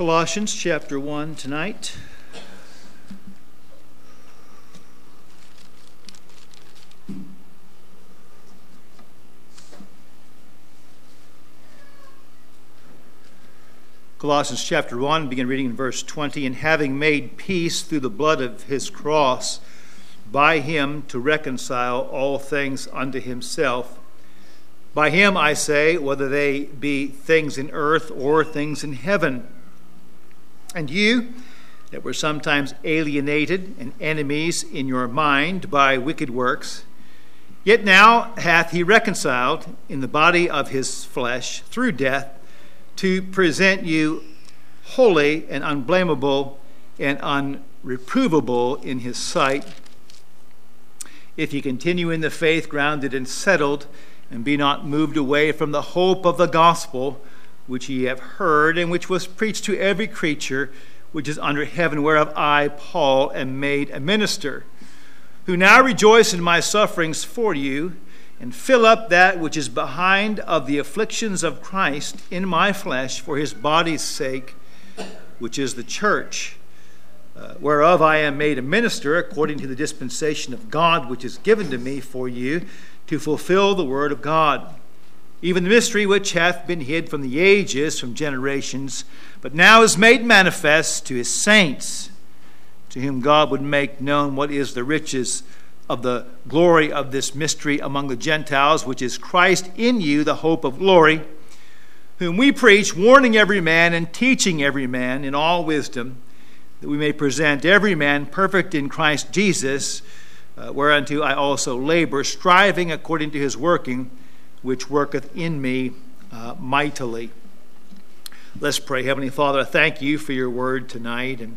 Colossians chapter 1 tonight. Colossians chapter 1, begin reading in verse 20. And having made peace through the blood of his cross, by him to reconcile all things unto himself. By him, I say, whether they be things in earth or things in heaven and you, that were sometimes alienated and enemies in your mind by wicked works, yet now hath he reconciled in the body of his flesh through death to present you holy and unblameable and unreprovable in his sight. If ye continue in the faith, grounded and settled, and be not moved away from the hope of the gospel which ye have heard, and which was preached to every creature which is under heaven, whereof I, Paul, am made a minister, who now rejoice in my sufferings for you, and fill up that which is behind of the afflictions of Christ in my flesh for his body's sake, which is the church, uh, whereof I am made a minister according to the dispensation of God which is given to me for you to fulfill the word of God even the mystery which hath been hid from the ages, from generations, but now is made manifest to his saints, to whom God would make known what is the riches of the glory of this mystery among the Gentiles, which is Christ in you, the hope of glory, whom we preach, warning every man and teaching every man in all wisdom, that we may present every man perfect in Christ Jesus, uh, whereunto I also labor, striving according to his working which worketh in me uh, mightily. Let's pray. Heavenly Father, I thank you for your word tonight. And,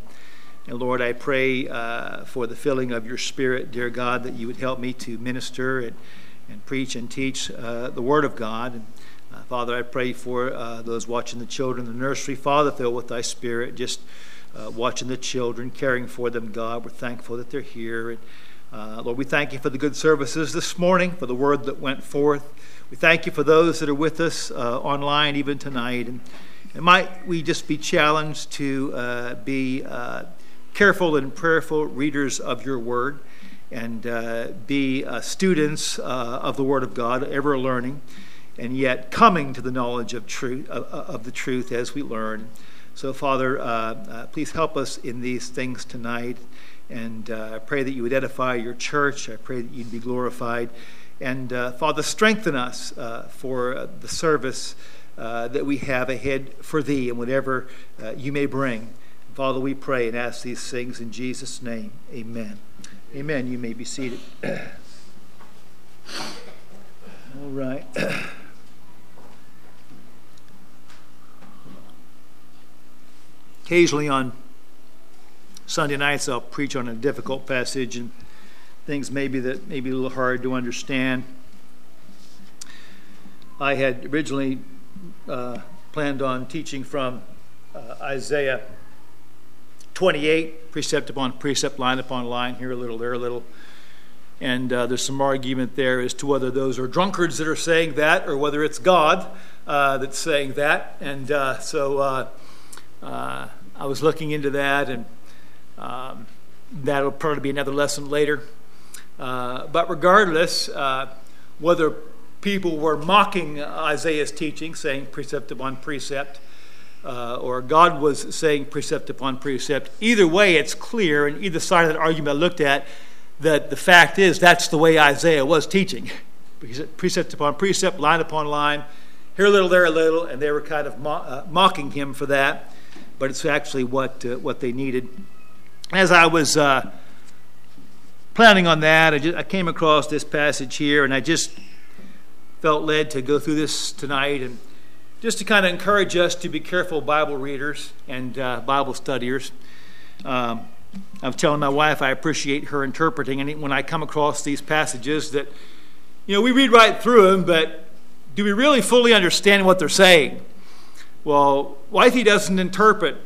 and Lord, I pray uh, for the filling of your spirit, dear God, that you would help me to minister and, and preach and teach uh, the word of God. And uh, Father, I pray for uh, those watching the children in the nursery. Father, fill with thy spirit, just uh, watching the children, caring for them, God. We're thankful that they're here. And, Lord, we thank you for the good services this morning, for the word that went forth. We thank you for those that are with us uh, online even tonight. And, and, might we just be challenged to uh, be uh, careful and prayerful readers of your word and uh, be uh, students uh, of the word of God, ever learning, and yet coming to the knowledge of, truth, of the truth as we learn. So, Father, please help us in these things tonight. And I pray that you would edify your church. I pray that you'd be glorified. And uh, Father, strengthen us uh, for uh, the service that we have ahead for Thee and whatever you may bring. Father, we pray and ask these things in Jesus' name. Amen. Amen. You may be seated. All right. Occasionally on Sunday nights, I'll preach on a difficult passage and things maybe that may be a little hard to understand. I had originally uh, planned on teaching from uh, Isaiah 28, precept upon precept, line upon line, here a little, there a little. And uh, there's some argument there as to whether those are drunkards that are saying that or whether it's God uh, that's saying that. And uh, so uh, I was looking into that, and um, that'll probably be another lesson later. Uh, but regardless, uh, whether people were mocking Isaiah's teaching, saying precept upon precept, uh, or God was saying precept upon precept, either way, it's clear, and either side of that argument I looked at, that the fact is that's the way Isaiah was teaching. precept upon precept, line upon line, here a little, there a little, and they were kind of mo- uh, mocking him for that, but it's actually what, uh, what they needed. As I was planning on that, I, just, I came across this passage here, and I just felt led to go through this tonight and just to kind of encourage us to be careful Bible readers and uh, Bible studiers. Um, I was telling my wife I appreciate her interpreting, and when I come across these passages, that you know we read right through them, but do we really fully understand what they're saying? Well, wifey doesn't interpret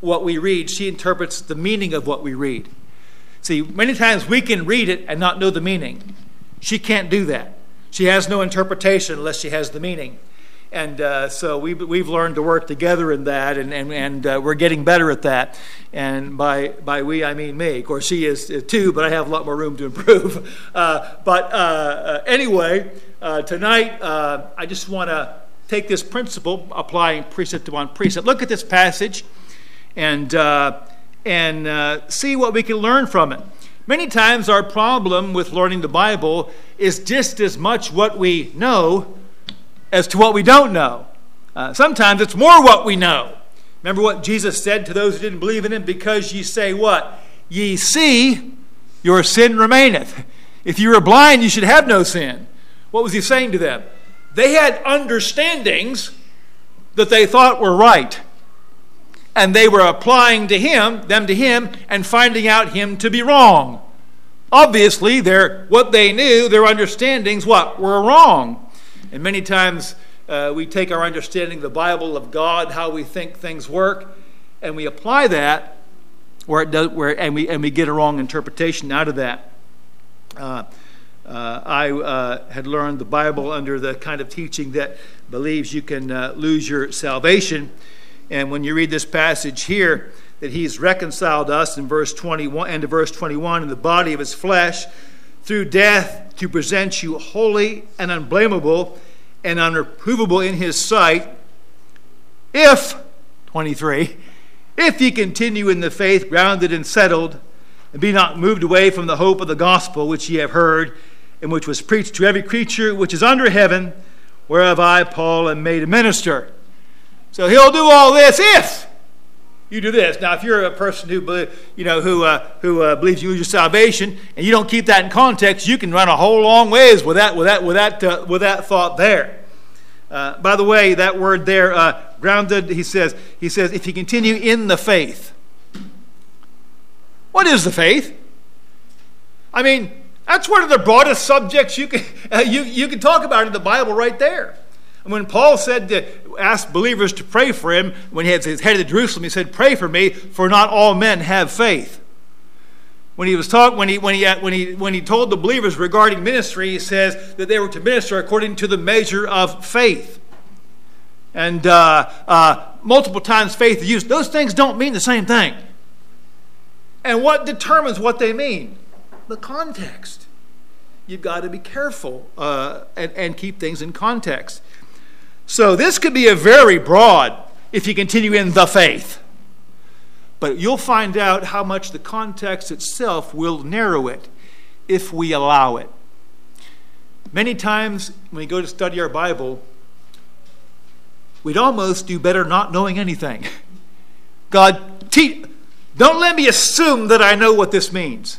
what we read; she interprets the meaning of what we read. See, many times we can read it and not know the meaning. She can't do that. She has no interpretation unless she has the meaning. and uh, so we, we've learned to work together in that, and, and, and uh, we're getting better at that. And by, by we, I mean me. Of course, she is too, but I have a lot more room to improve. Uh, but uh, uh, anyway, uh, tonight I just want to take this principle, applying precept upon precept. Look at this passage and, and see what we can learn from it. Many times, our problem with learning the Bible is just as much what we know as to what we don't know. Uh, sometimes it's more what we know. Remember what Jesus said to those who didn't believe in him? Because ye say what? Ye see, your sin remaineth. If you were blind, you should have no sin. What was he saying to them? They had understandings that they thought were right. And they were applying to him, them to him, and finding out him to be wrong. Obviously, their, what they knew, their understandings, what? Were wrong. And many times uh, we take our understanding of the Bible, of God, how we think things work, and we apply that where it does, where, and, we, and we get a wrong interpretation out of that. Uh, uh, I uh, had learned the Bible under the kind of teaching that believes you can uh, lose your salvation. And when you read this passage here, that he's reconciled us in verse 21 and to verse 21 in the body of his flesh through death to present you holy and unblameable and unreprovable in his sight, if, 23, if ye continue in the faith, grounded and settled, and be not moved away from the hope of the gospel which ye have heard, and which was preached to every creature which is under heaven, whereof I, Paul, am made a minister. So he'll do all this if you do this. Now, if you're a person who, you know, who, uh, who uh, believes you lose your salvation and you don't keep that in context, you can run a whole long ways with that, with that, with that, uh, with that thought there. Uh, by the way, that word there, uh, grounded, he says, he says, if you continue in the faith. What is the faith? I mean, that's one of the broadest subjects you can, you, you can talk about in the Bible right there. And when Paul said to ask believers to pray for him, when he had his head to Jerusalem, he said, Pray for me, for not all men have faith. When he was talk, when he when he when he when he told the believers regarding ministry, he says that they were to minister according to the measure of faith. And uh, uh, multiple times faith is used. Those things don't mean the same thing. And what determines what they mean? The context. You've got to be careful uh, and, and keep things in context. So this could be a very broad if you continue in the faith. But you'll find out how much the context itself will narrow it if we allow it. Many times when we go to study our Bible, we'd almost do better not knowing anything. God, te- don't let me assume that I know what this means.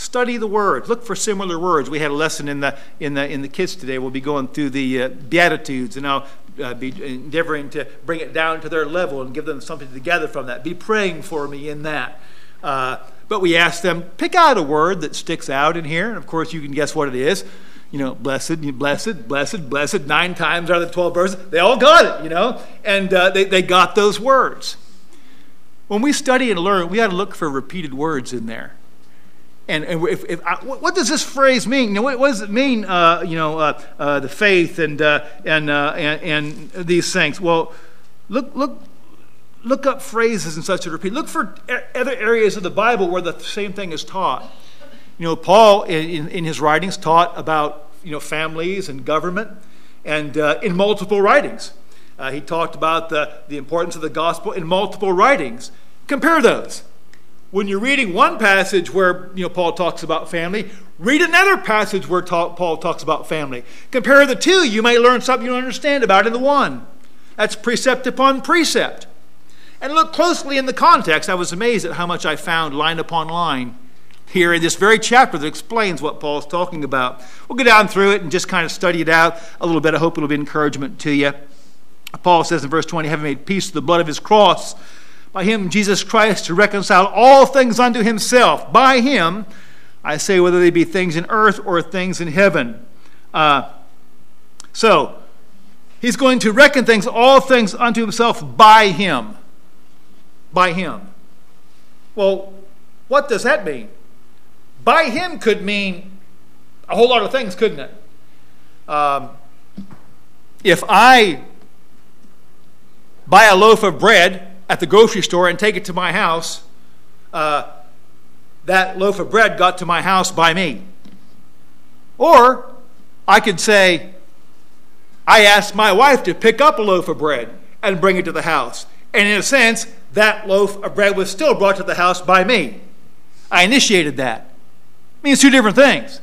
Study the words. Look for similar words. We had a lesson in the in the in the kids today. We'll be going through the uh, beatitudes, and I'll uh, be endeavoring to bring it down to their level and give them something to gather from that. Be praying for me in that. Uh, but we asked them pick out a word that sticks out in here, and of course you can guess what it is. You know, blessed, blessed, blessed, blessed. Nine times out of the twelve verses, they all got it. You know, and uh, they they got those words. When we study and learn, we got to look for repeated words in there and, and if, if I, what does this phrase mean? You know, what, what, does it mean? Uh, you know, uh, uh, the faith and, uh, and, uh, and, and these things. Well, look look look up phrases and such to repeat. Look for other areas of the Bible where the same thing is taught. You know, Paul in, in his writings taught about you know families and government, and uh, in multiple writings. he talked about the, the importance of the gospel in multiple writings. Compare those. When you're reading one passage where you know Paul talks about family, read another passage where Paul talks about family. Compare the two, you may learn something you don't understand about in the one. That's precept upon precept. And look closely in the context. I was amazed at how much I found line upon line here in this very chapter that explains what Paul's talking about. We'll go down through it and just kind of study it out a little bit. I hope it'll be encouragement to you. Paul says in verse 20, having made peace with the blood of his cross, by him, Jesus Christ, to reconcile all things unto himself. By him, I say, whether they be things in earth or things in heaven. Uh, so, he's going to reckon things, all things unto himself by him. By him. Well, what does that mean? By him could mean a whole lot of things, couldn't it? Um, if I buy a loaf of bread at the grocery store and take it to my house, uh, that loaf of bread got to my house by me. Or I could say, I asked my wife to pick up a loaf of bread and bring it to the house. And in a sense, that loaf of bread was still brought to the house by me. I initiated that. It means two different things.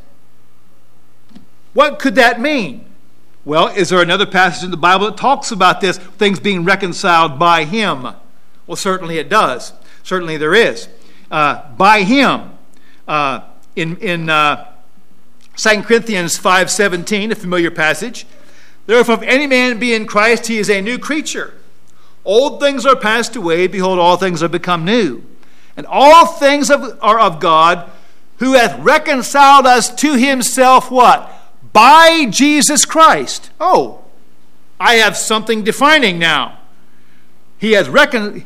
What could that mean? Well, is there another passage in the Bible that talks about this, things being reconciled by Him? Well, certainly it does. Certainly there is. Uh, by Him. Uh, in in uh, 2 Corinthians 5.17, a familiar passage, Therefore, if any man be in Christ, he is a new creature. Old things are passed away, behold, all things are become new. And all things are of God, who hath reconciled us to himself, what? by Jesus Christ. Oh, I have something defining now. He has reckoned,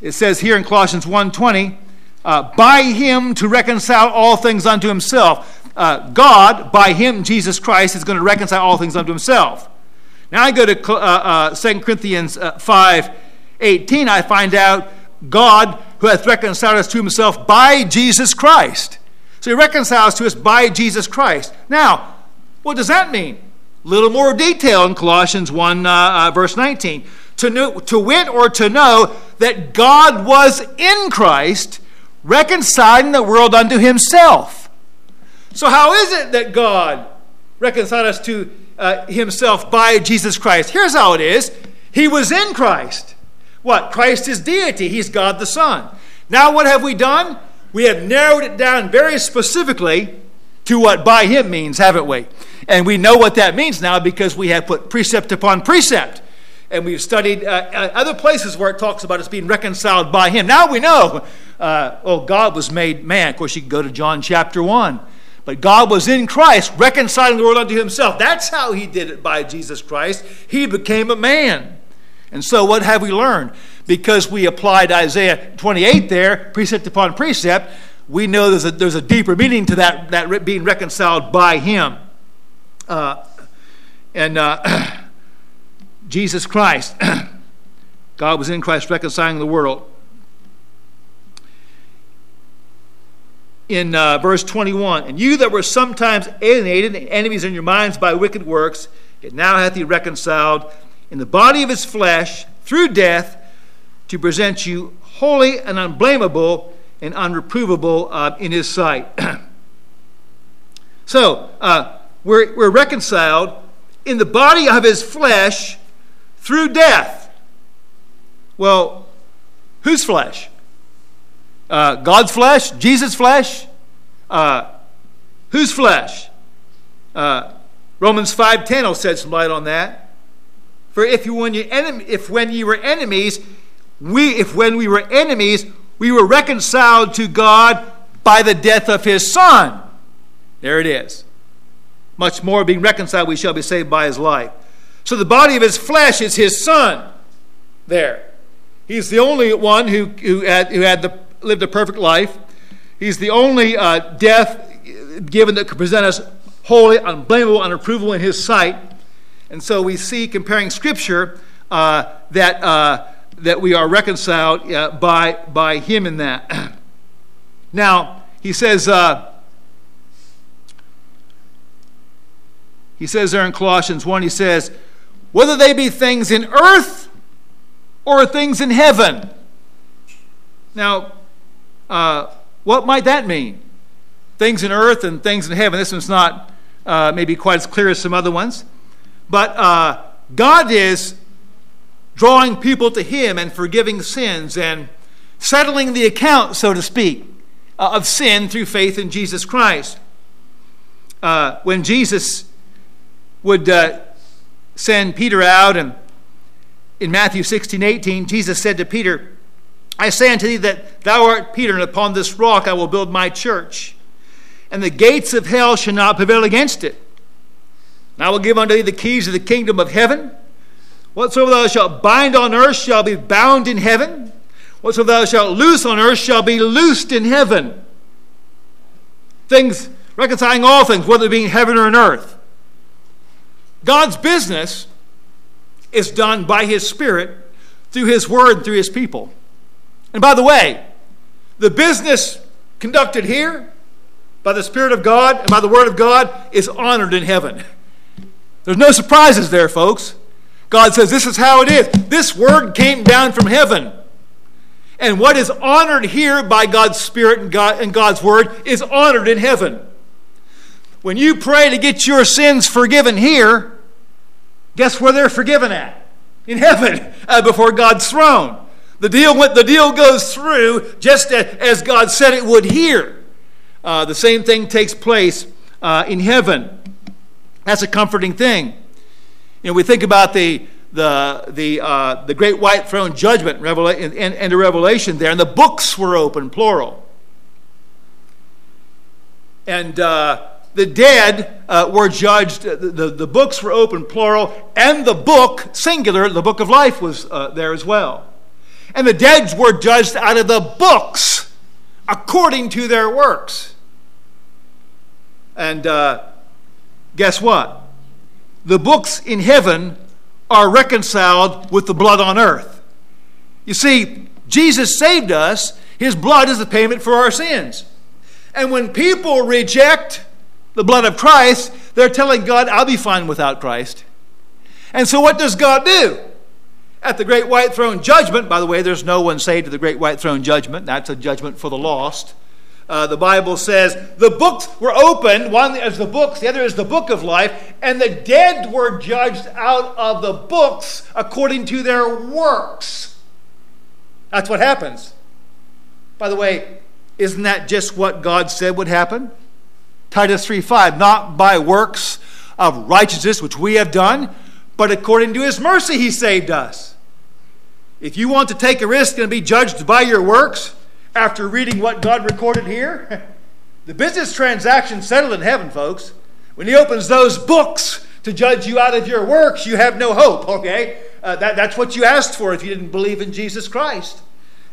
it says here in Colossians 1.20, uh, by him to reconcile all things unto himself. Uh, God, by him, Jesus Christ, is going to reconcile all things unto himself. Now I go to uh, uh, 2 Corinthians uh, 5 18, I find out God who hath reconciled us to himself by Jesus Christ. So he reconciles to us by Jesus Christ. Now, what does that mean? A little more detail in Colossians 1, uh, uh, verse 19. To, know, to wit or to know that God was in Christ, reconciling the world unto himself. So, how is it that God reconciled us to uh, himself by Jesus Christ? Here's how it is He was in Christ. What? Christ is deity, He's God the Son. Now, what have we done? We have narrowed it down very specifically to what by Him means, haven't we? And we know what that means now because we have put precept upon precept. And we've studied uh, uh, other places where it talks about us being reconciled by Him. Now we know, uh, oh, God was made man. Of course, you can go to John chapter 1. But God was in Christ, reconciling the world unto Himself. That's how He did it by Jesus Christ. He became a man. And so, what have we learned? Because we applied Isaiah 28 there, precept upon precept, we know there's a, there's a deeper meaning to that, that being reconciled by Him. Uh, and uh, Jesus Christ, God was in Christ reconciling the world. In uh, verse 21, and you that were sometimes alienated and enemies in your minds by wicked works, it now hath he reconciled in the body of his flesh through death to present you holy and unblameable and unreprovable uh, in his sight. so, uh, we're, we're reconciled in the body of his flesh through death. Well, whose flesh? Uh, God's flesh? Jesus' flesh? Uh, whose flesh? Uh, Romans 5.10 will shed some light on that. For if you when you enemy, if when you were enemies, we if when we were enemies, we were reconciled to God by the death of his son. There it is much more being reconciled, we shall be saved by his life. So the body of his flesh is his son there. He's the only one who, who had, who had the, lived a perfect life. He's the only uh, death given that could present us holy, unblameable, unreprovable in his sight. And so we see, comparing Scripture, uh, that, uh, that we are reconciled uh, by, by him in that. now, he says, uh, He says there in Colossians 1, he says, whether they be things in earth or things in heaven. Now, uh, what might that mean? Things in earth and things in heaven. This one's not uh, maybe quite as clear as some other ones. But uh, God is drawing people to Him and forgiving sins and settling the account, so to speak, uh, of sin through faith in Jesus Christ. Uh, when Jesus would uh, send Peter out. And in Matthew 16, 18, Jesus said to Peter, I say unto thee that thou art Peter, and upon this rock I will build my church, and the gates of hell shall not prevail against it. And I will give unto thee the keys of the kingdom of heaven. Whatsoever thou shalt bind on earth shall be bound in heaven. Whatsoever thou shalt loose on earth shall be loosed in heaven. Things reconciling all things, whether it be in heaven or in earth. God's business is done by His Spirit through His Word through His people. And by the way, the business conducted here by the Spirit of God and by the Word of God is honored in heaven. There's no surprises there, folks. God says this is how it is. This Word came down from heaven. And what is honored here by God's Spirit and, God, and God's Word is honored in heaven. When you pray to get your sins forgiven here, guess where they're forgiven at? In heaven, uh, before God's throne. The deal, the deal goes through just as God said it would here. Uh, the same thing takes place uh, in heaven. That's a comforting thing. You know, we think about the the the uh, the great white throne judgment Revela- and, and the revelation there, and the books were open, plural. And uh, the dead uh, were judged. The, the, the, books were open, plural, and the book, singular, the book of life was uh, there as well. And the dead were judged out of the books according to their works. And uh, guess what? The books in heaven are reconciled with the blood on earth. You see, Jesus saved us, His blood is the payment for our sins. And when people reject the blood of Christ, they're telling God, I'll be fine without Christ. And so, what does God do? At the great white throne judgment, by the way, there's no one saved to the great white throne judgment. That's a judgment for the lost. Uh, the Bible says the books were opened. One is the books, the other is the book of life, and the dead were judged out of the books according to their works. That's what happens. By the way, isn't that just what God said would happen? Titus 3 5, not by works of righteousness which we have done, but according to his mercy he saved us. If you want to take a risk and be judged by your works, after reading what God recorded here, the business transaction settled in heaven, folks. When he opens those books to judge you out of your works, you have no hope, okay? Uh, that, that's what you asked for if you didn't believe in Jesus Christ.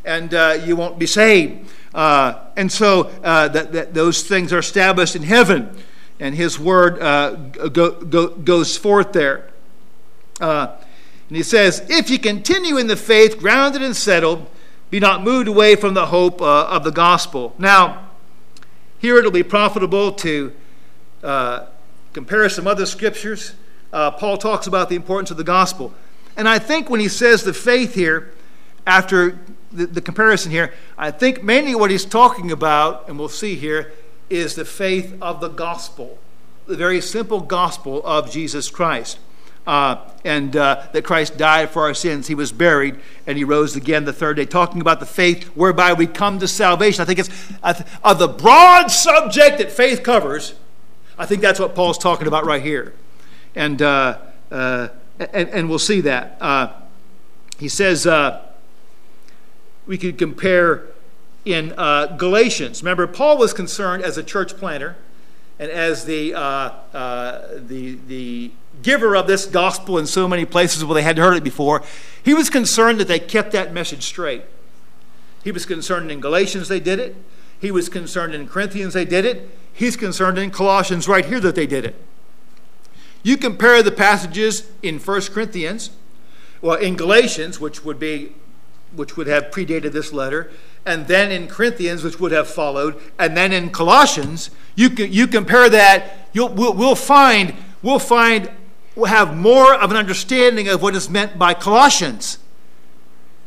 And uh, you won't be saved. Uh, and so uh, that, that those things are established in heaven, and his word uh, go, go, goes forth there. Uh, and he says, If you continue in the faith, grounded and settled, be not moved away from the hope of the gospel. Now, here it'll be profitable to compare some other scriptures. Uh, Paul talks about the importance of the gospel. And I think when he says the faith here, after the, the comparison here, I think mainly what he's talking about, and we'll see here, is the faith of the gospel, the very simple gospel of Jesus Christ uh, and uh, that Christ died for our sins. He was buried and he rose again the third day, talking about the faith whereby we come to salvation. I think it's uh, of the broad subject that faith covers. I think that's what Paul's talking about right here, and uh, uh, and, and, we'll see that. Uh, he says we could compare in uh, Galatians. Remember, Paul was concerned as a church planter and as the uh, uh, the the giver of this gospel in so many places where they hadn't heard it before, he was concerned that they kept that message straight. He was concerned in Galatians they did it. He was concerned in Corinthians they did it. He's concerned in Colossians right here that they did it. You compare the passages in 1 Corinthians, well, in Galatians, which would be which would have predated this letter, and then in Corinthians, which would have followed, and then in Colossians, you, you compare that, you'll, we'll, we'll, find, we'll find will have more of an understanding of what is meant by Colossians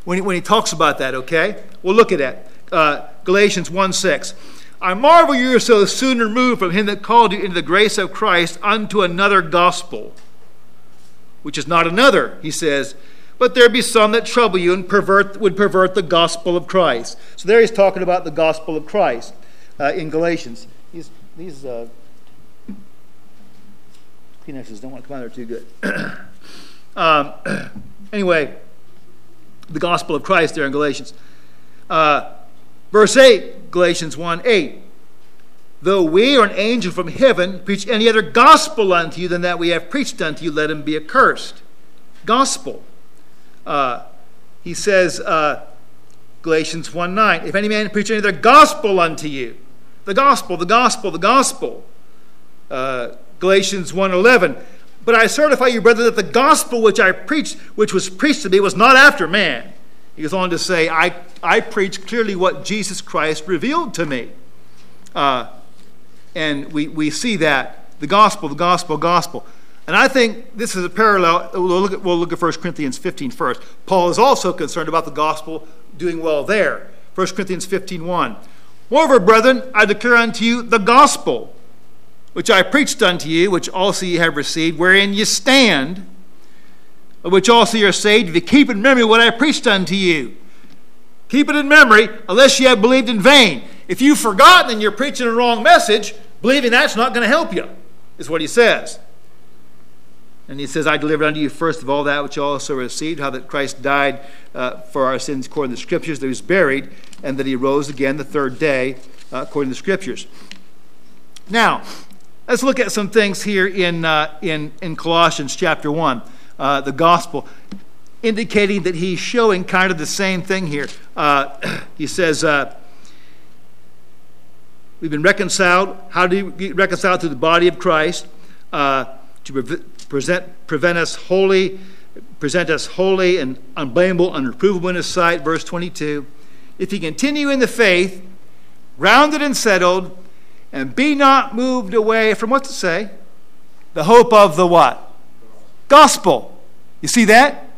when he, when he talks about that, okay? We'll look at that. Uh, Galatians 1 6. I marvel you are so soon removed from him that called you into the grace of Christ unto another gospel, which is not another, he says, but there be some that trouble you and pervert, would pervert the gospel of Christ. So there he's talking about the gospel of Christ uh, in Galatians. These, these uh, Kleenexes don't want to come out there too good. um, anyway, the gospel of Christ there in Galatians. Uh, verse 8, Galatians 1 8. Though we or an angel from heaven preach any other gospel unto you than that we have preached unto you, let him be accursed. Gospel. Uh, he says, uh, Galatians 1 9, if any man preach any other gospel unto you, the gospel, the gospel, the gospel. Uh, Galatians 1:11. But I certify you, brethren, that the gospel which I preached, which was preached to me, was not after man. He goes on to say, I, I preach clearly what Jesus Christ revealed to me. Uh, and we, we see that the gospel, the gospel, gospel. And I think this is a parallel. We'll look at, we'll look at 1 Corinthians 15 first. Paul is also concerned about the gospel doing well there. 1 Corinthians 15 1. Moreover, brethren, I declare unto you the gospel which I preached unto you, which also ye have received, wherein ye stand, of which also ye are saved, if you keep in memory what I preached unto you. Keep it in memory, unless ye have believed in vain. If you've forgotten and you're preaching a wrong message, believing that's not going to help you, is what he says. And he says, I delivered unto you first of all that which you also received, how that Christ died uh, for our sins according to the Scriptures, that he was buried, and that he rose again the third day uh, according to the Scriptures. Now, let's look at some things here in, uh, in, in Colossians chapter 1, uh, the gospel, indicating that he's showing kind of the same thing here. Uh, he says, uh, We've been reconciled. How do you get reconciled to the body of Christ? to present, prevent us holy, present us holy and unblameable, unreprovable in His sight. Verse 22. If you continue in the faith, rounded and settled, and be not moved away from what to say? The hope of the what? Gospel. You see that?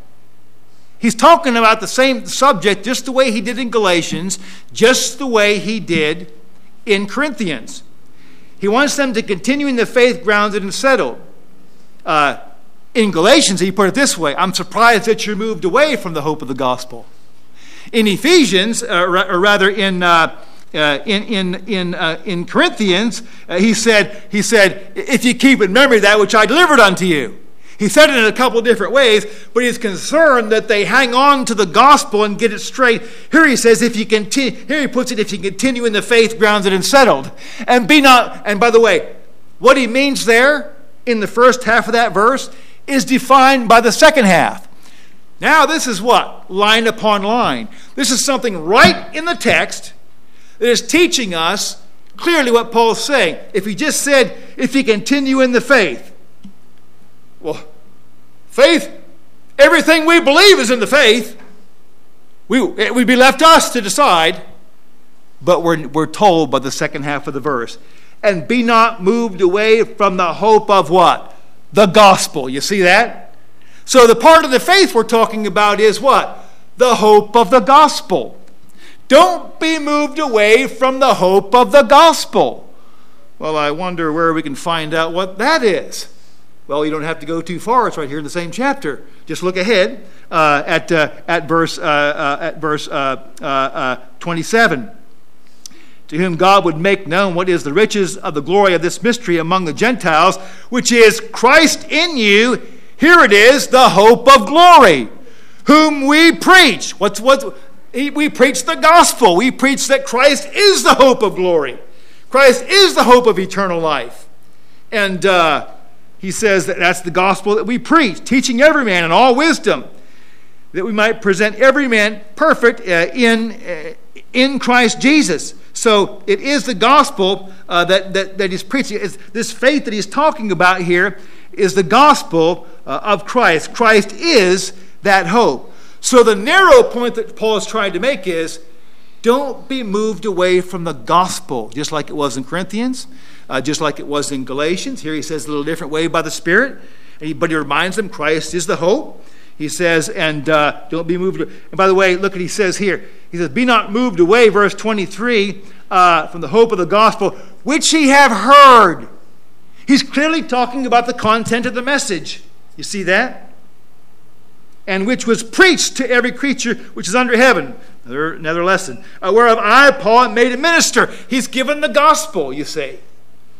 He's talking about the same subject just the way he did in Galatians, just the way he did in Corinthians. He wants them to continue in the faith grounded and settled. Uh, in Galatians, he put it this way I'm surprised that you're moved away from the hope of the gospel. In Ephesians, uh, or rather in, uh, uh, in, in, in, uh, in Corinthians, uh, he, said, he said, If you keep in memory that which I delivered unto you. He said it in a couple of different ways, but he's concerned that they hang on to the gospel and get it straight. Here he says, if you continue, here he puts it, if you continue in the faith grounded and settled. And be not, and by the way, what he means there in the first half of that verse is defined by the second half. Now, this is what? Line upon line. This is something right in the text that is teaching us clearly what Paul's saying. If he just said, if you continue in the faith, well, faith, everything we believe is in the faith. We, it would be left us to decide, but we're, we're told by the second half of the verse and be not moved away from the hope of what? The gospel. You see that? So the part of the faith we're talking about is what? The hope of the gospel. Don't be moved away from the hope of the gospel. Well, I wonder where we can find out what that is. Well, you don't have to go too far. It's right here in the same chapter. Just look ahead uh, at, uh, at verse, uh, uh at verse uh, uh, 27 to whom God would make known what is the riches of the glory of this mystery among the Gentiles, which is Christ in you. Here it is, the hope of glory, whom we preach. What's what? We preach the gospel. We preach that Christ is the hope of glory. Christ is the hope of eternal life. And uh, he says that that's the gospel that we preach, teaching every man in all wisdom, that we might present every man perfect uh, in, uh, in Christ Jesus. So it is the gospel uh, that, that, that he's preaching. It's this faith that he's talking about here is the gospel uh, of Christ. Christ is that hope. So the narrow point that Paul is trying to make is don't be moved away from the gospel, just like it was in Corinthians, uh, just like it was in Galatians. Here he says a little different way by the Spirit, but he reminds them Christ is the hope. He says, and uh, don't be moved. And by the way, look what he says here. He says, Be not moved away, verse 23, uh, from the hope of the gospel, which ye have heard. He's clearly talking about the content of the message. You see that? And which was preached to every creature which is under heaven. Another, another lesson. Uh, whereof I, Paul, made a minister. He's given the gospel, you say.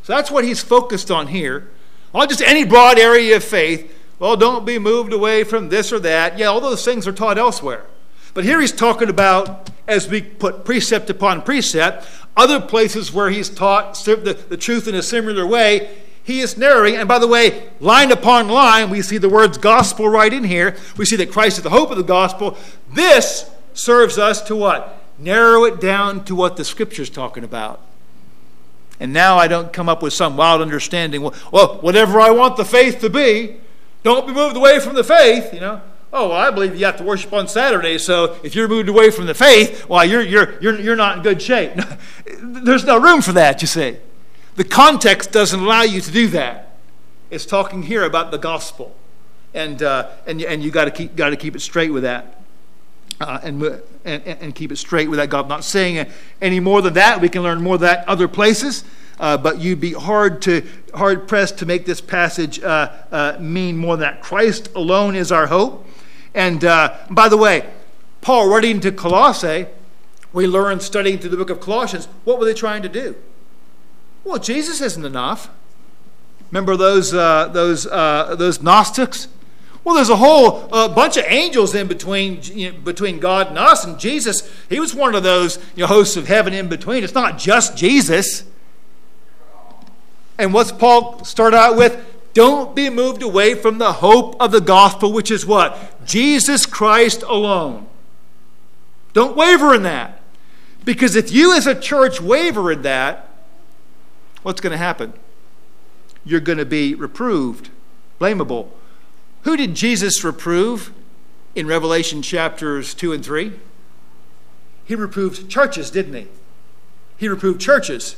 So that's what he's focused on here. Not just any broad area of faith, well, don't be moved away from this or that. Yeah, all those things are taught elsewhere. But here he's talking about, as we put precept upon precept, other places where he's taught the, the truth in a similar way. He is narrowing, and by the way, line upon line, we see the words gospel right in here. We see that Christ is the hope of the gospel. This serves us to what? Narrow it down to what the scripture's talking about. And now I don't come up with some wild understanding. Well, whatever I want the faith to be, don't be moved away from the faith, you know. Oh, well, I believe you have to worship on Saturday, so if you're moved away from the faith, well, you're, you're, you're, you're not in good shape. There's no room for that, you see. The context doesn't allow you to do that. It's talking here about the gospel. And, uh, and, and you got to keep, got to keep it straight with that uh, and, and, and keep it straight with that God. I'm not saying any more than that. We can learn more of that other places. Uh, but you'd be hard to hard pressed to make this passage uh, uh, mean more than that. Christ alone is our hope. And uh, by the way, Paul writing to Colossae, we learned studying through the book of Colossians, what were they trying to do? Well, Jesus isn't enough. Remember those uh, those those Gnostics? Well, there's a whole uh, bunch of angels in between you know, between God and us, and Jesus. He was one of those you know, hosts of heaven in between. It's not just Jesus. And what's Paul start out with? Don't be moved away from the hope of the gospel, which is what? Jesus Christ alone. Don't waver in that. Because if you as a church waver in that, what's going to happen? You're going to be reproved, blamable who did Jesus reprove in Revelation chapters 2 and 3? He reproved churches, didn't he? He reproved churches.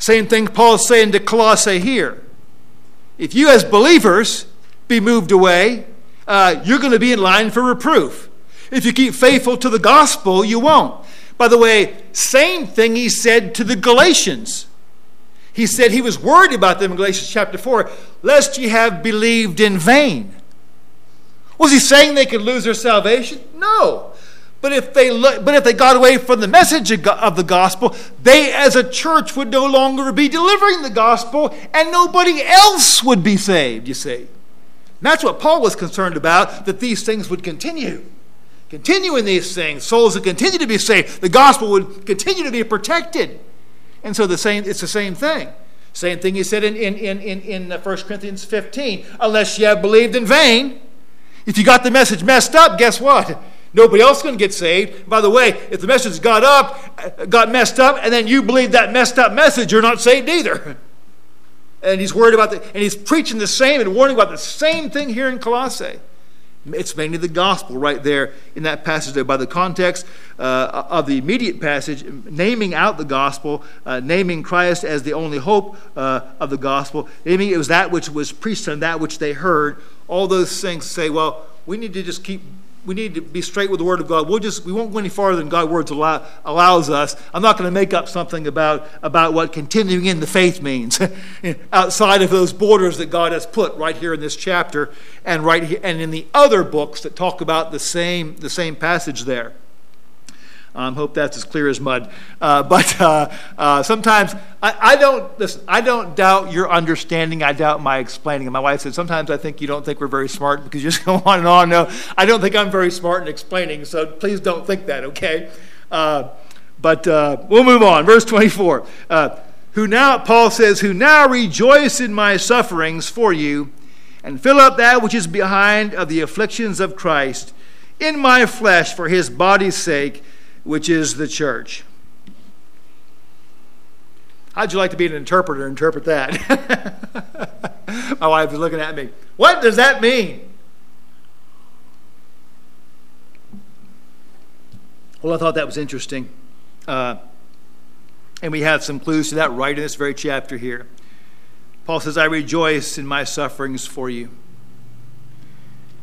Same thing Paul is saying to Colossae here. If you, as believers, be moved away, uh, you're going to be in line for reproof. If you keep faithful to the gospel, you won't. By the way, same thing he said to the Galatians. He said he was worried about them in Galatians chapter 4, lest ye have believed in vain. Was he saying they could lose their salvation? No. But if they but if they got away from the message of the gospel, they as a church would no longer be delivering the gospel and nobody else would be saved, you see. And that's what Paul was concerned about that these things would continue. Continue in these things, souls would continue to be saved. The gospel would continue to be protected. And so the same, it's the same thing. Same thing he said in, in, in, in, in uh, 1 Corinthians 15. Unless you have believed in vain. If you got the message messed up, guess what? Nobody else to get saved. By the way, if the message got up, got messed up, and then you believe that messed up message, you're not saved either. And he's worried about the, and he's preaching the same and warning about the same thing here in Colossae. It's mainly the gospel right there in that passage there by the context uh, of the immediate passage, naming out the gospel, uh, naming Christ as the only hope uh, of the gospel, naming it was that which was preached and that which they heard. All those things say, well, we need to just keep we need to be straight with the Word of God. We'll just we won't go any farther than God's words allow, allows us. I'm not going to make up something about about what continuing in the faith means outside of those borders that God has put right here in this chapter and right here and in the other books that talk about the same the same passage there. I um, hope that's as clear as mud. Uh, but uh, uh, sometimes I, I, don't listen, I don't doubt your understanding. I doubt my explaining. And my wife said sometimes I think you don't think we're very smart because you just go on and on. No, I don't think I'm very smart in explaining. So please don't think that. Okay. Uh, but uh, we'll move on. Verse 24. Uh, who now Paul says, who now rejoice in my sufferings for you, and fill up that which is behind of the afflictions of Christ in my flesh for his body's sake which is the church. How'd you like to be an interpreter and interpret that? My wife is looking at me. What does that mean? Well, I thought that was interesting. Uh, and we have some clues to that right in this very chapter here. Paul says, I rejoice in my sufferings for you.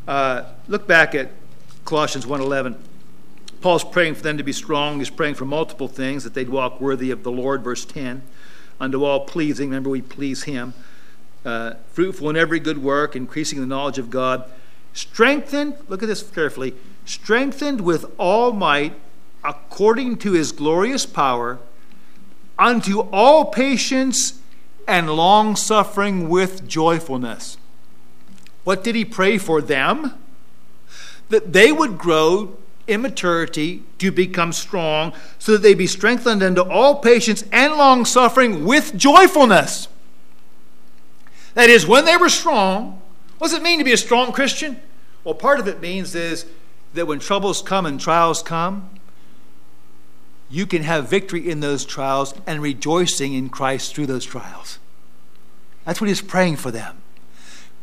Uh, look back at Colossians 1.11. Paul's praying for them to be strong. He's praying for multiple things that they'd walk worthy of the Lord, verse 10. Unto all pleasing, remember, we please Him. Uh, fruitful in every good work, increasing the knowledge of God. Strengthened, look at this carefully, strengthened with all might according to His glorious power, unto all patience and long suffering with joyfulness. What did he pray for them? That they would grow immaturity to become strong, so that they be strengthened unto all patience and long suffering with joyfulness. That is, when they were strong, what does it mean to be a strong Christian? Well, part of it means is that when troubles come and trials come, you can have victory in those trials and rejoicing in Christ through those trials. That's what he's praying for them.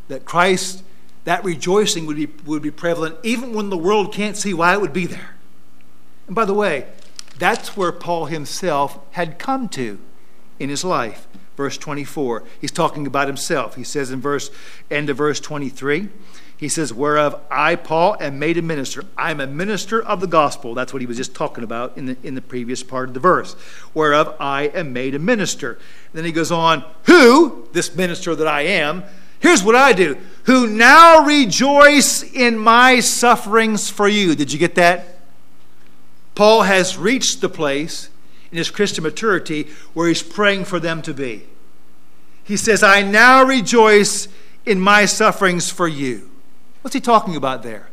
That Christ, that rejoicing would be, would be prevalent even when the world can't see why it would be there. And by the way, that's where Paul himself had come to in his life. Verse 24. He's talking about himself. He says in verse end of verse 23, he says, Whereof I, Paul, am made a minister. I'm a minister of the gospel. That's what he was just talking about in the, in the previous part of the verse. Whereof I am made a minister. And then he goes on, Who, this minister that I am, here's what I do, who now rejoice in my sufferings for you. Did you get that? Paul has reached the place in his Christian maturity where he's praying for them to be. He says, I now rejoice in my sufferings for you. What's he talking about there?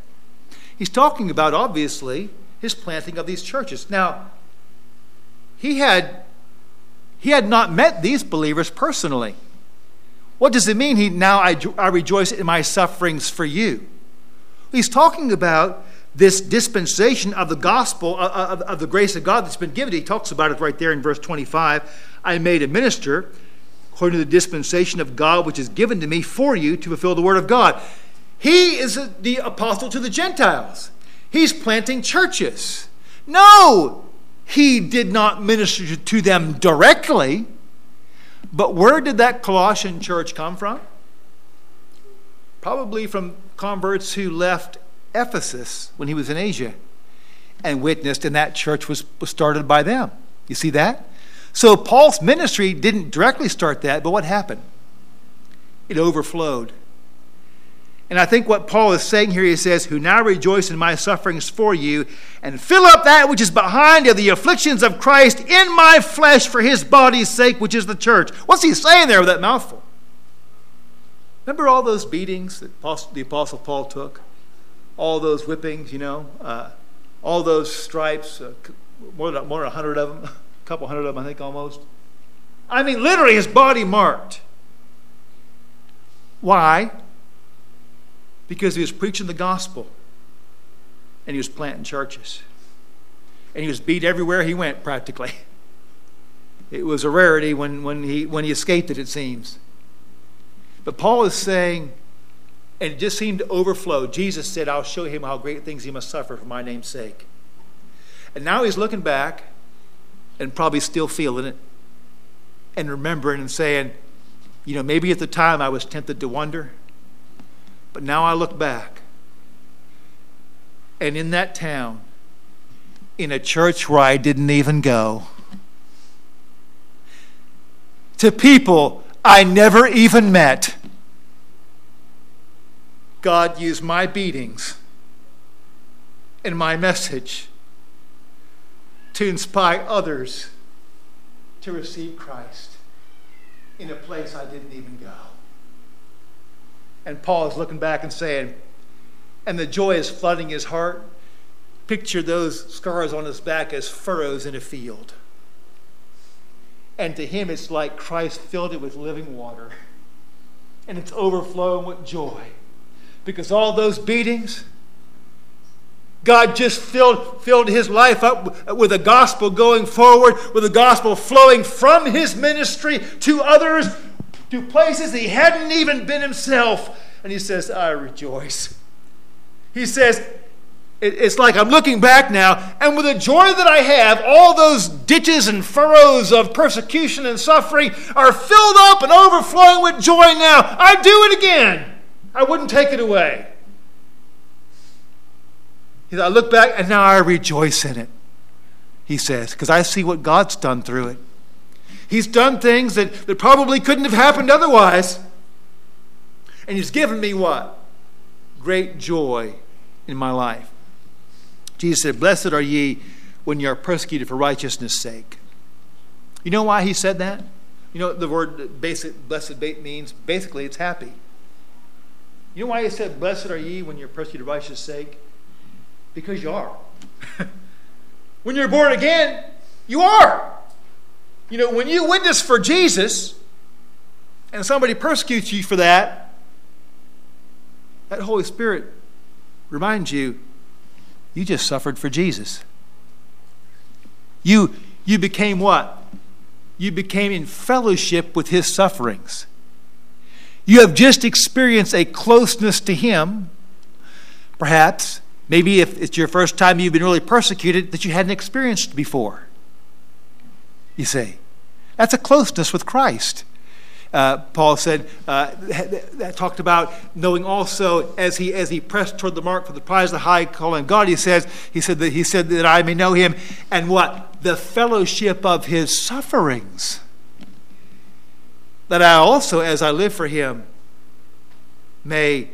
He's talking about, obviously, his planting of these churches. Now, he had, he had not met these believers personally. What does it mean? He now I, I rejoice in my sufferings for you. He's talking about this dispensation of the gospel of, of, of, the grace of God that's been given. He talks about it right there in verse 25. I made a minister according to the dispensation of God which is given to me for you to fulfill the word of God. He is the apostle to the Gentiles. He's planting churches. No, he did not minister to them directly. But where did that Colossian church come from? Probably from converts who left Ephesus when he was in Asia and witnessed, and that church was, started by them. You see that? So Paul's ministry didn't directly start that, but what happened? It overflowed. And I think what Paul is saying here, he says, Who now rejoice in my sufferings for you, and fill up that which is behind of the afflictions of Christ in my flesh for his body's sake, which is the church. What's he saying there with that mouthful? Remember all those beatings that the Apostle Paul took? All those whippings, you know, uh, all those stripes, uh, more than, more than a hundred of them, a couple hundred of them, I think almost. I mean, literally his body marked. Why? Because he was preaching the gospel and he was planting churches. And he was beat everywhere he went, practically. It was a rarity when, when, he, when he escaped it, it seems. But Paul is saying, and it just seemed to overflow. Jesus said, I'll show him how great things he must suffer for my name's sake. And now he's looking back and probably still feeling it and remembering and saying, you know, maybe at the time I was tempted to wonder. But now I look back, and in that town, in a church where I didn't even go, to people I never even met, God used my beatings and my message to inspire others to receive Christ in a place I didn't even go. And Paul is looking back and saying, and the joy is flooding his heart. Picture those scars on his back as furrows in a field. And to him, it's like Christ filled it with living water. And it's overflowing with joy. Because all those beatings, God just filled, filled his life up with the gospel going forward, with the gospel flowing from his ministry to others to places he hadn't even been himself. And he says, I rejoice. He says, it's like I'm looking back now, and with the joy that I have, all those ditches and furrows of persecution and suffering are filled up and overflowing with joy now. I do it again. I wouldn't take it away. He said, I look back, and now I rejoice in it, he says, because I see what God's done through it. He's done things that, that probably couldn't have happened otherwise. And He's given me what? Great joy in my life. Jesus said, Blessed are ye when you are persecuted for righteousness' sake. You know why He said that? You know the word basic, blessed means? Basically, it's happy. You know why He said, Blessed are ye when you're persecuted for righteousness' sake? Because you are. when you're born again, you are. You know, when you witness for Jesus and somebody persecutes you for that, that Holy Spirit reminds you you just suffered for Jesus. You, you became what? You became in fellowship with his sufferings. You have just experienced a closeness to him, perhaps, maybe if it's your first time you've been really persecuted that you hadn't experienced before. You see, that's a closeness with Christ. Uh, Paul said uh, that, talked about knowing also as he as he pressed toward the mark for the prize of the high calling God. He says he said that he said that I may know him and what the fellowship of his sufferings. That I also, as I live for him, may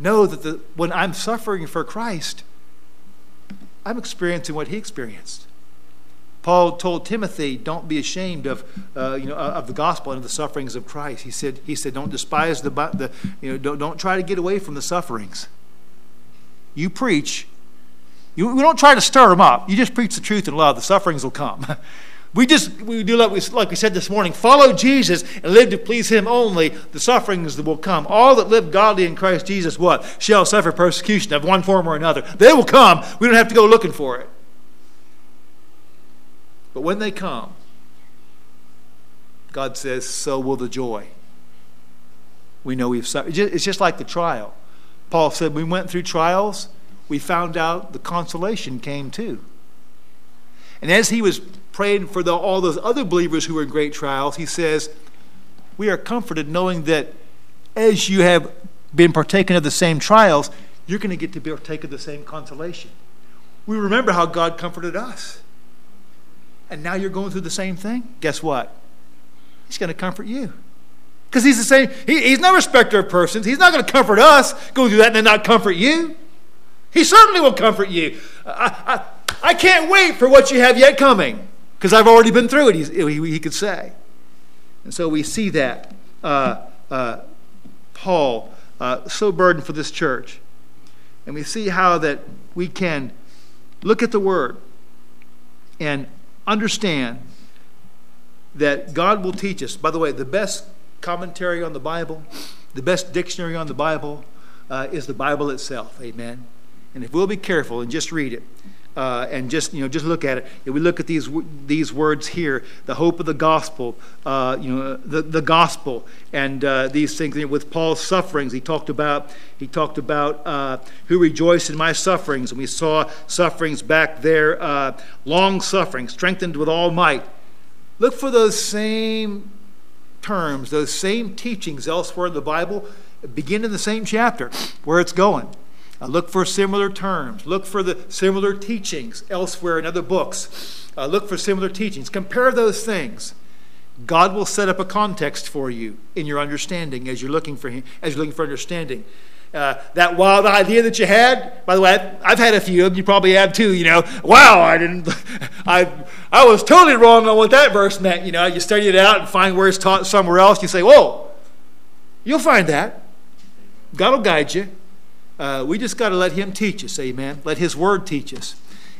know that the, when I'm suffering for Christ, I'm experiencing what he experienced. Paul told Timothy, "Don't be ashamed of, uh, you know, of the gospel and of the sufferings of Christ." He said, "He said, don't despise the, the you know, don't, don't try to get away from the sufferings. You preach. You, we don't try to stir them up. You just preach the truth in love. The sufferings will come." We just we do like we, like we said this morning, follow Jesus and live to please him only, the sufferings that will come. All that live godly in Christ Jesus what? Shall suffer persecution of one form or another. They will come. We don't have to go looking for it. But when they come, God says, so will the joy. We know we've suffered. It's just like the trial. Paul said, we went through trials, we found out the consolation came too. And as he was praying for the, all those other believers who were in great trials, he says, We are comforted knowing that as you have been partaking of the same trials, you're going to get to partake of the same consolation. We remember how God comforted us and now you're going through the same thing, guess what? He's going to comfort you. Because he's the same, he, he's no respecter of persons. He's not going to comfort us, go through that, and then not comfort you. He certainly will comfort you. I, I, I can't wait for what you have yet coming, because I've already been through it, he, he, could say. And so we see that. Uh, uh, Paul, uh, so burdened for this church. And we see how that we can look at the Word and understand that God will teach us. By the way, the best commentary on the Bible, the best dictionary on the Bible uh, is the Bible itself. Amen. And if we'll be careful and just read it, uh, and just you know just look at it. If we look at these these words here, the hope of the gospel, uh, you know the, the gospel, and uh, these things. with Paul's sufferings, he talked about he talked about uh, who rejoiced in my sufferings, and we saw sufferings back there, uh, long suffering, strengthened with all might. Look for those same terms, those same teachings elsewhere in the Bible. Begin in the same chapter where it's going. Uh, look for similar terms. Look for the similar teachings elsewhere in other books. Uh, look for similar teachings. Compare those things. God will set up a context for you in your understanding as you're looking for him, as you're looking for understanding. Uh, that wild idea that you had. By the way, I've, I've had a few of them. You probably have too. You know, wow, I didn't. I I was totally wrong on what that verse meant. You know, you study it out and find where it's taught somewhere else. You say, whoa, you'll find that. God will guide you. Uh, we just got to let Him teach us, amen. Let His Word teach us.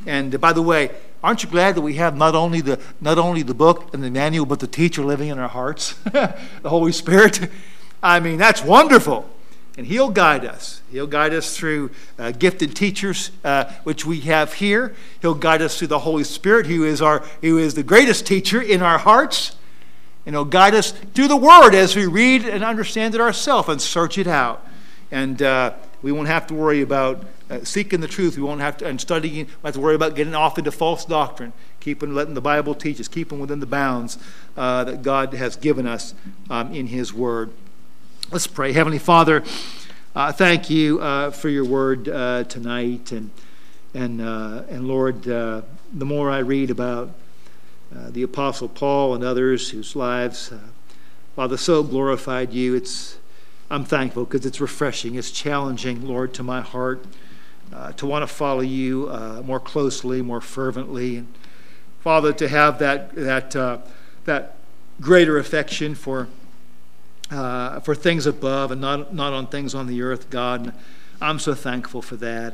And uh, by the way, aren't you glad that we have not only the not only the book and the manual, but the teacher living in our hearts, the Holy Spirit? I mean, that's wonderful. And He'll guide us. He'll guide us through uh, gifted teachers, uh, which we have here. He'll guide us through the Holy Spirit, who is our who is the greatest teacher in our hearts. And He'll guide us through the Word as we read and understand it ourselves and search it out. And uh, we won't have to worry about uh, seeking the truth. We won't have to, and studying, we won't have to worry about getting off into false doctrine. Keeping, letting the Bible teach us, keeping within the bounds uh, that God has given us um, in His Word. Let's pray. Heavenly Father, uh, thank you uh, for your word uh, tonight. And, and, uh, and Lord, the more I read about the Apostle Paul and others whose lives, while Father, so glorified you, it's I'm thankful because it's refreshing. It's challenging, Lord, to my heart uh, to want to follow you uh, more closely, more fervently. And Father, to have that, that, uh, that greater affection for, uh, for things above and not, not on things on the earth, God. And I'm so thankful for that.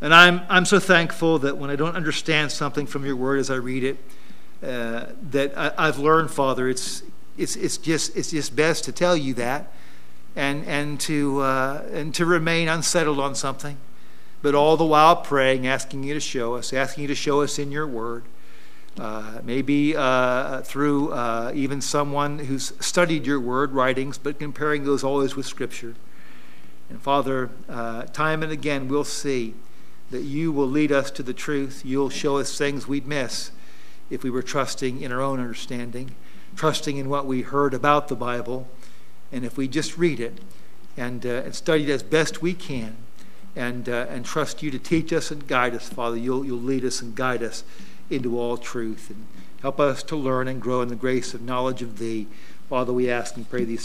And I'm, I'm so thankful that when I don't understand something from your word as I read it, uh, that I, I've learned, Father, it's, it's, it's, just, it's just best to tell you that and, and, to, uh, and to remain unsettled on something, but all the while praying, asking you to show us, asking you to show us in your word. Uh, maybe uh, through uh, even someone who's studied your word writings, but comparing those always with Scripture. And Father, uh, time and again we'll see that you will lead us to the truth. You'll show us things we'd miss if we were trusting in our own understanding, trusting in what we heard about the Bible, and if we just read it and, uh, and study it as best we can and, uh, and trust you to teach us and guide us, Father, you'll, you'll lead us and guide us into all truth and help us to learn and grow in the grace of knowledge of Thee. Father, we ask and pray these